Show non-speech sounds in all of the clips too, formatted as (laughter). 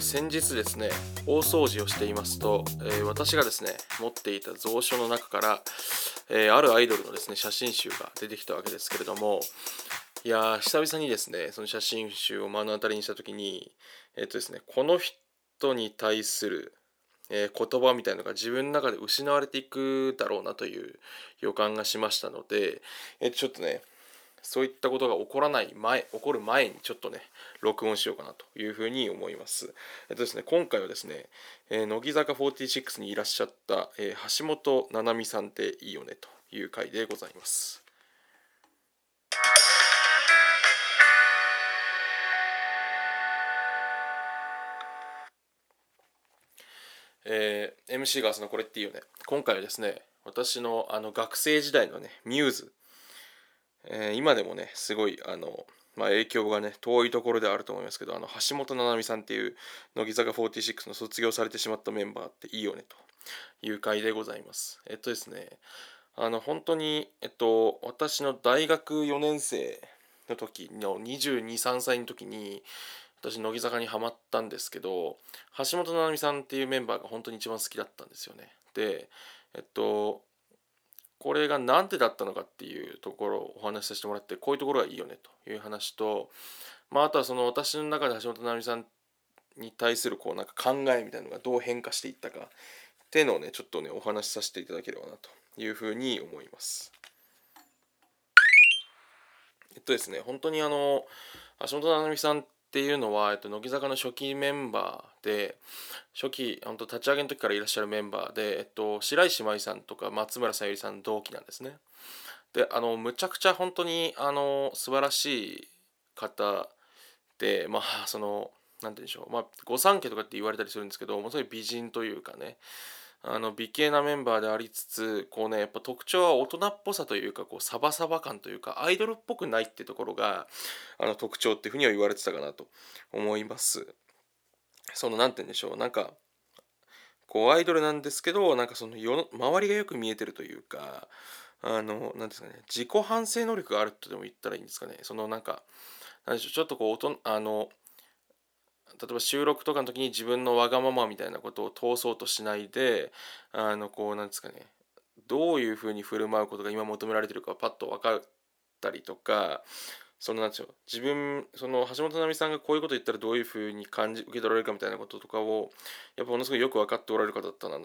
先日ですね大掃除をしていますと、えー私がですね持っていた蔵書の中から、えーあるアイドルのですね写真集が出てきたわけですけれどもいや久々にですねその写真集を目の当たりにした時にえっ、とですねこの人に対する、え言葉みたいのが自分の中で失われていくだろうなという予感がしましたので、えーちょっとねそういったことが起こらない前起こる前にちょっとね録音しようかなというふうに思います。えっとですね今回はですね、えー乃木坂46にいらっしゃった、えー橋本七海さんっていいよねという回でございます。えー MC がそのこれっていいよね今回はですね私のあの学生時代のねミューズえー今でもねすごいあの、まあ、影響がね遠いところであると思いますけどあの橋本七海さんっていう乃木坂46の卒業されてしまったメンバーっていいよねという回でございます。えっとですねあの本当にえっと私の大学4年生の時の223歳の時に私乃木坂にはまったんですけど橋本七海さんっていうメンバーが本当に一番好きだったんですよね。でえっとこれが何でだったのかっていうところをお話しさせてもらってこういうところがいいよねという話と、まあ、あとはその私の中で橋本奈美さんに対するこうなんか考えみたいなのがどう変化していったかっていうのをねちょっとねお話しさせていただければなというふうに思います。えっとですね本当にあの橋本奈美さんっていうのは、えっと、乃木坂の初期メンバーで初期本当立ち上げの時からいらっしゃるメンバーで、えっと、白石麻衣さんとか松村さゆりさん同期なんですね。であのむちゃくちゃ本当にあの素晴らしい方でまあそのなんて言うんでしょうまあ御三家とかって言われたりするんですけどものすごい美人というかねあの美形なメンバーでありつつこうねやっぱ特徴は大人っぽさというかこうサバサバ感というかアイドルっぽくないってところがあの特徴っていうふうには言われてたかなと思います。そのなんて言うんでしょう。なんかこうアイドルなんですけどなんかその世の周りがよく見えてるというかあのなんですかね自己反省能力があるとでも言ったらいいんですかね。そのなんかなんでしょう。ちょっとこうおとあの例えば収録とかの時に自分のわがままみたいなことを通そうとしないであのこうなんですかねどういうふうに振る舞うことが今求められてるかパッと分かったりとかそのなんでしょう自分その橋本奈美さんがこういうこと言ったらどういうふうに感じ受け取られるかみたいなこととかをやっぱものすごいよく分かっておられる方だったな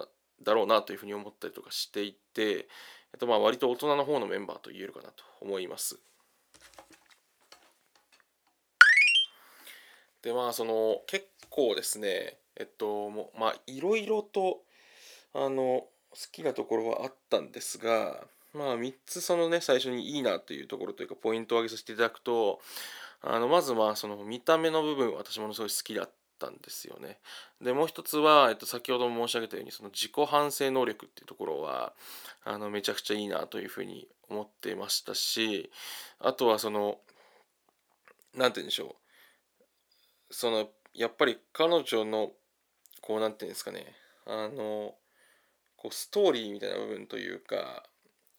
だろうなというふうに思ったりとかしていて、えっと、まあ割と大人の方のメンバーと言えるかなと思います。でまあその結構ですねえっともまあいろいろとあの好きなところはあったんですがまあ3つそのね最初にいいなというところというかポイントを挙げさせていただくとあのまずまあその見た目の部分私ものすごい好きだったんですよね。でもう一つは、えっと、先ほども申し上げたようにその自己反省能力っていうところはあのめちゃくちゃいいなというふうに思っていましたしあとはその何て言うんでしょうそのやっぱり彼女のこう何て言うんですかねあのこうストーリーみたいな部分というか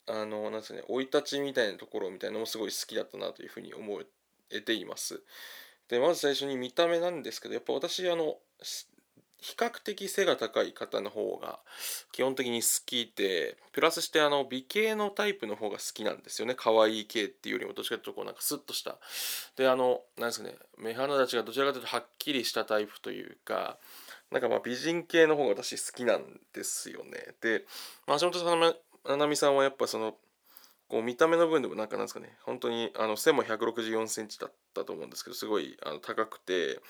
あのなんですかね生い立ちみたいなところみたいなのもすごい好きだったなというふうに思えています。でまず最初に見た目なんですけどやっぱ私あの比較的背が高い方の方が基本的に好きでプラスしてあの美形のタイプの方が好きなんですよね。可愛い系っていうよりもどっちかというとこうなんかスッとした。であのなんですかね目鼻立ちがどちらかというとはっきりしたタイプというかなんかまあ美人系の方が私好きなんですよね。で、まあ、橋本さん七海さんはやっぱそのこう見た目の部分でもなんかなんですかね本当にあの背も1 6 4センチだったと思うんですけどすごいあの高くて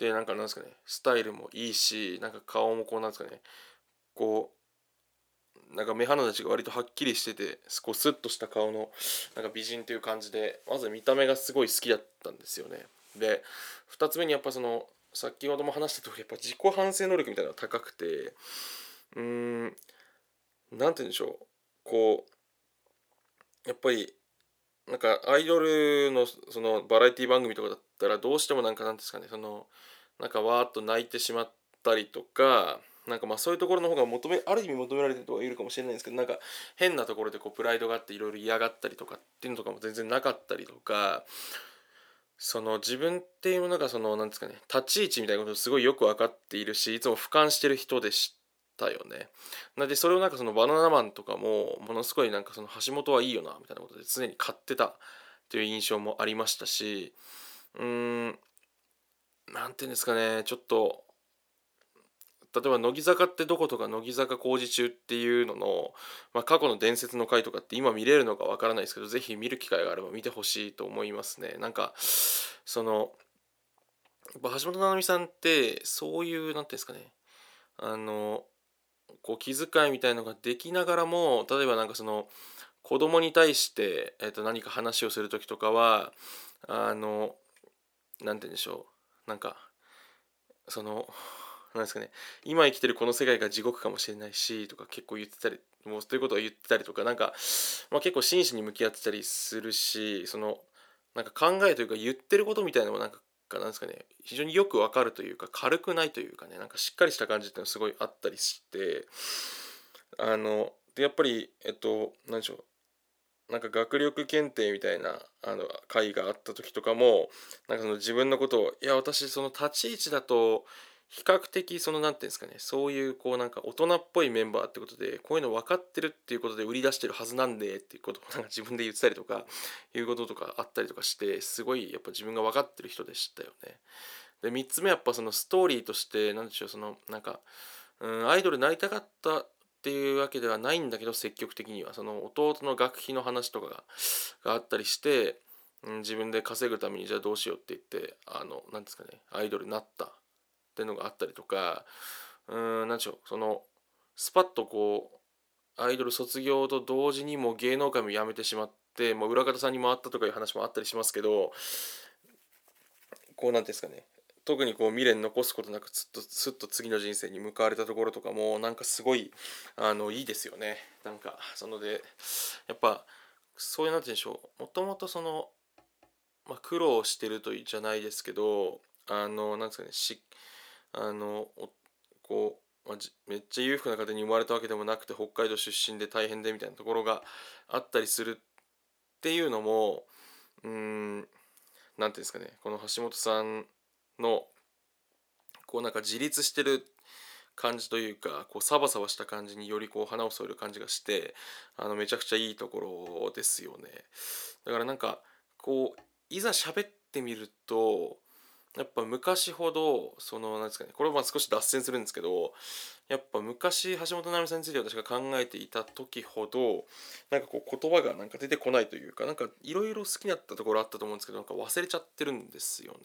でなんかなんですかねスタイルもいいしなんか顔もこうなんですかねこうなんか目鼻立ちが割とはっきりしててこうスッとした顔のなんか美人という感じでまず見た目がすごい好きだったんですよね。で2つ目にやっぱその先ほども話した通りやっぱ自己反省能力みたいなのが高くてうーんなんて言うんでしょうこうやっぱりなんかアイドルのそのバラエティ番組とかだったらどうしてもなんかなんですかね。そのなんかわーっと泣いてしまったりとかなんかまあそういうところの方が求めある意味求められてるとは言えるかもしれないんですけどなんか変なところでこうプライドがあっていろいろ嫌がったりとかっていうのとかも全然なかったりとかその自分っていうものがそのなんですかね立ち位置みたいなことをすごいよく分かっているしいつも俯瞰してる人でしたよね。なのでそれをなんかそのバナナマンとかもものすごいなんかその橋本はいいよなみたいなことで常に買ってたという印象もありましたしうーん何て言うんですかねちょっと例えば乃木坂ってどことか乃木坂工事中っていうのの、まあ、過去の伝説の回とかって今見れるのかわからないですけど是非見る機会があれば見てほしいと思いますねなんかそのやっぱ橋本奈々美さんってそういう何て言うんですかねあのこう気遣いみたいのができながらも例えばなんかその子供に対して、えー、と何か話をする時とかはあの何て言うんでしょう。なんかそのなんですかね。今生きてるこの世界が地獄かもしれないしとか結構言ってたりもうということを言ってたりとかなんか、まあ、結構真摯に向き合ってたりするしそのなんか考えというか言ってることみたいなのもなんかかなんですかね非常によくわかるというか軽くないというかねなんかしっかりした感じっていうのはすごいあったりしてあのでやっぱりえっと何でしょうなんか学力検定みたいなあの会があった時とかもなんかその自分のことをいや私その立ち位置だと比較的その何て言うんですかねそういうこうなんか大人っぽいメンバーってことでこういうの分かってるっていうことで売り出してるはずなんでっていうことを (laughs) なんか自分で言ってたりとかいうこととかあったりとかしてすごいやっぱ自分が分かってる人でしたよね。で3つ目やっぱそのストーリーとして何でしょうそのなんかうんアイドルになりたかったっていうわけではないんだけど積極的にはその弟の学費の話とかがあったりして、自分で稼ぐためにじゃあどうしようって言ってあの何ですかねアイドルになったっていうのがあったりとかうん何でしょうそのスパッとこうアイドル卒業と同時にもう芸能界も辞めてしまってもう裏方さんに回ったとかいう話もあったりしますけどこうなんですかね特にこう未練残すことなくずっとすっと次の人生に向かわれたところとかもなんかすごいあのいいですよね。なんかそのでやっぱそういうなんて言うんでしょうもともとその、まあ、苦労してるといいじゃないですけどあのなんですかねしっあのこう、まあ、めっちゃ裕福な家庭に生まれたわけでもなくて北海道出身で大変でみたいなところがあったりするっていうのもうん何て言うんですかねこの橋本さんのこうなんか自立してる感じというかこうサバサバした感じによりこう花を添える感じがしてあのめちゃくちゃいいところですよね。だからなんかこういざ喋ってみるとやっぱ昔ほどそのなんですかねこれは少し脱線するんですけどやっぱ昔橋本奈美さんについて私が考えていた時ほどなんかこう言葉がなんか出てこないというかなんかいろいろ好きだったところあったと思うんですけどなんか忘れちゃってるんですよね。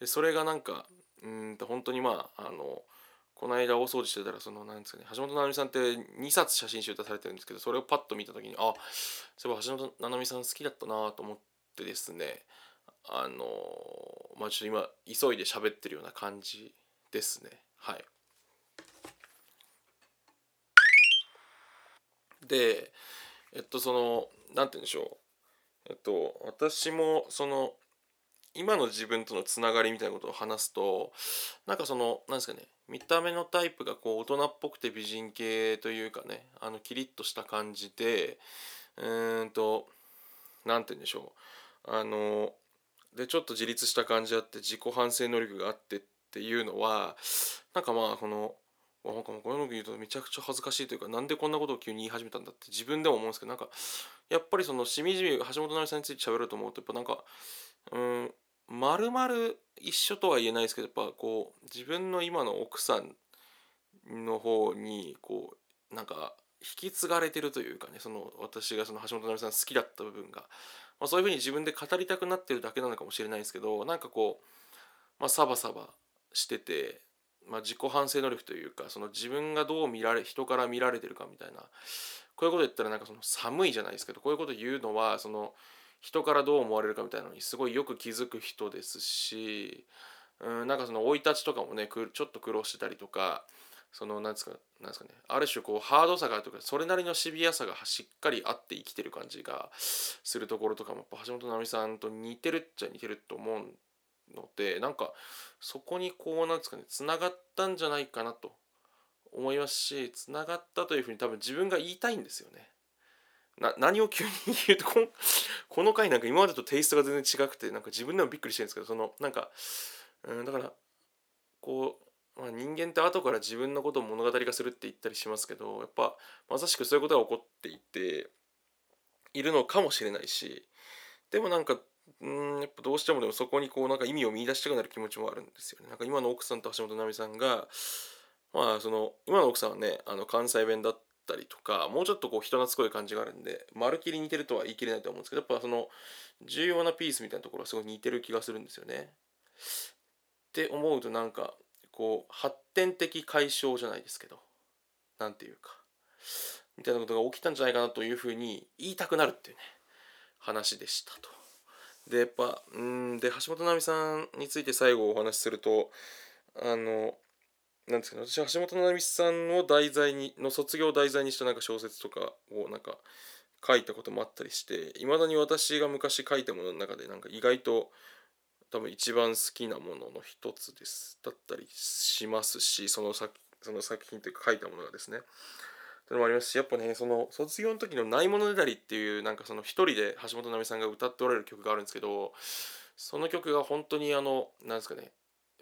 でそれがなんかうんと本当にまああのこの間大掃除してたらそのなんですかね橋本奈美さんって2冊写真集出されてるんですけどそれをパッと見た時にあそういえば橋本奈美さん好きだったなと思ってですねあのまあちょっと今急いで喋ってるような感じですね。はい。でえっとその何て言うんでしょう。えっと私もその今の自分とのつながりみたいなことを話すとなんかそのなんですかね見た目のタイプがこう大人っぽくて美人系というかねあのキリッとした感じでうんと何て言うんでしょう。あのでちょっと自立した感じあって自己反省能力があってっていうのはなんかまあこのなんかこういうの言うとめちゃくちゃ恥ずかしいというかなんでこんなことを急に言い始めたんだって自分でも思うんですけどなんかやっぱりそのしみじみ橋本奈々さんについて喋ろうと思うとやっぱなんかうん丸々一緒とは言えないですけどやっぱこう自分の今の奥さんの方にこうなんか引き継がれてるというかねその私がその橋本奈々さん好きだった部分がまあ、そういうふうに自分で語りたくなってるだけなのかもしれないですけどなんかこう、まあ、サバサバしてて、まあ、自己反省能力というかその自分がどう見られ人から見られてるかみたいなこういうこと言ったらなんかその寒いじゃないですけどこういうこと言うのはその人からどう思われるかみたいなのにすごいよく気づく人ですしうんなんかその生い立ちとかもねちょっと苦労してたりとかそのなんですかなんですかねある種こうハードさがあるとかそれなりのシビアさがしっかりあって生きてる感じがするところとかもやっぱ橋本奈美さんと似てるっちゃ似てると思うのでなんかそこにこうなんですかねつながったんじゃないかなと思いますしつながったというふうに多分自分が言いたいんですよね。な何を急に言うとここの回なんか今までとテイストが全然違くてなんか自分でもびっくりしてるんですけどそのなんかうんだからこう、まあ、人間って後から自分のことを物語化するって言ったりしますけどやっぱまさしくそういうことが起こっていているのかもしれないしでもなんかうんやっぱどうしてもでもそこにこうなんか意味を見出したくなる気持ちもあるんですよね。なんか今の奥さんと橋本奈美さんがまあその今の奥さんはねあの関西弁だったりとかもうちょっとこう人懐っこい感じがあるんでまるっきり似てるとは言い切れないと思うんですけどやっぱその重要なピースみたいなところはすごい似てる気がするんですよね。って思うとなんかこう発展的解消じゃないですけど何て言うかみたいなことが起きたんじゃないかなというふうに言いたくなるっていうね話でしたと。でやっぱうんで橋本奈美さんについて最後お話しするとあのなんですかね私橋本奈美さんを題材にの卒業を題材にしたなんか小説とかをなんか書いたこともあったりしていまだに私が昔書いたものの中でなんか意外と多分一番好きなものの一つですだったりしますしその作その作品というか書いたものがですね。というのもありますしやっぱねその卒業の時の「ないものねだり」っていうなんかその一人で橋本奈美さんが歌っておられる曲があるんですけどその曲が本当にあのなんですかね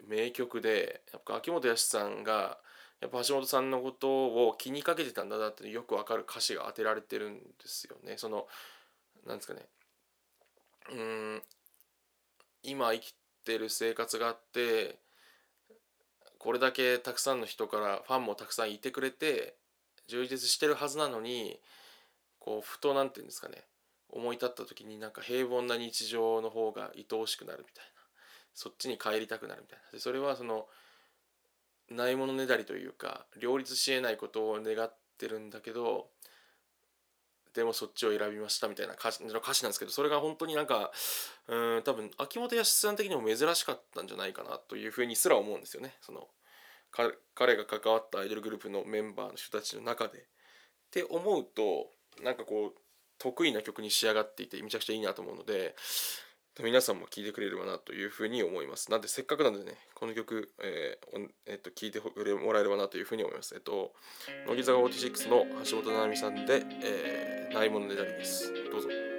名曲でやっぱ秋元康さんがやっぱ橋本さんのことを気にかけてたんだなってよくわかる歌詞が当てられてるんですよね。そのなんですかねうん今生きてる生活があってこれだけたくさんの人からファンもたくさんいてくれて充実してるはずなのにこうふと何て言うんですかね思い立った時になんか平凡な日常の方が愛おしくなるみたいなそっちに帰りたくなるみたいな。でそれはそのないものねだりというか両立しえないことを願ってるんだけどでもそっちを選びましたみたいな歌詞歌詞なんですけどそれが本当になんかうん多分秋元康さん的にも珍しかったんじゃないかなというふうにすら思うんですよねその彼が関わったアイドルグループのメンバーの人たちの中で。って思うとなんかこう得意な曲に仕上がっていてめちゃくちゃいいなと思うので皆さんも聴いてくれればなというふうに思います。なんでせっかくなんでねこの曲、えーえ、っと聴いてもらえればなというふうに思います。えっと乃木坂46の橋本奈美さんで、えー、ないものねだりです。どうぞ。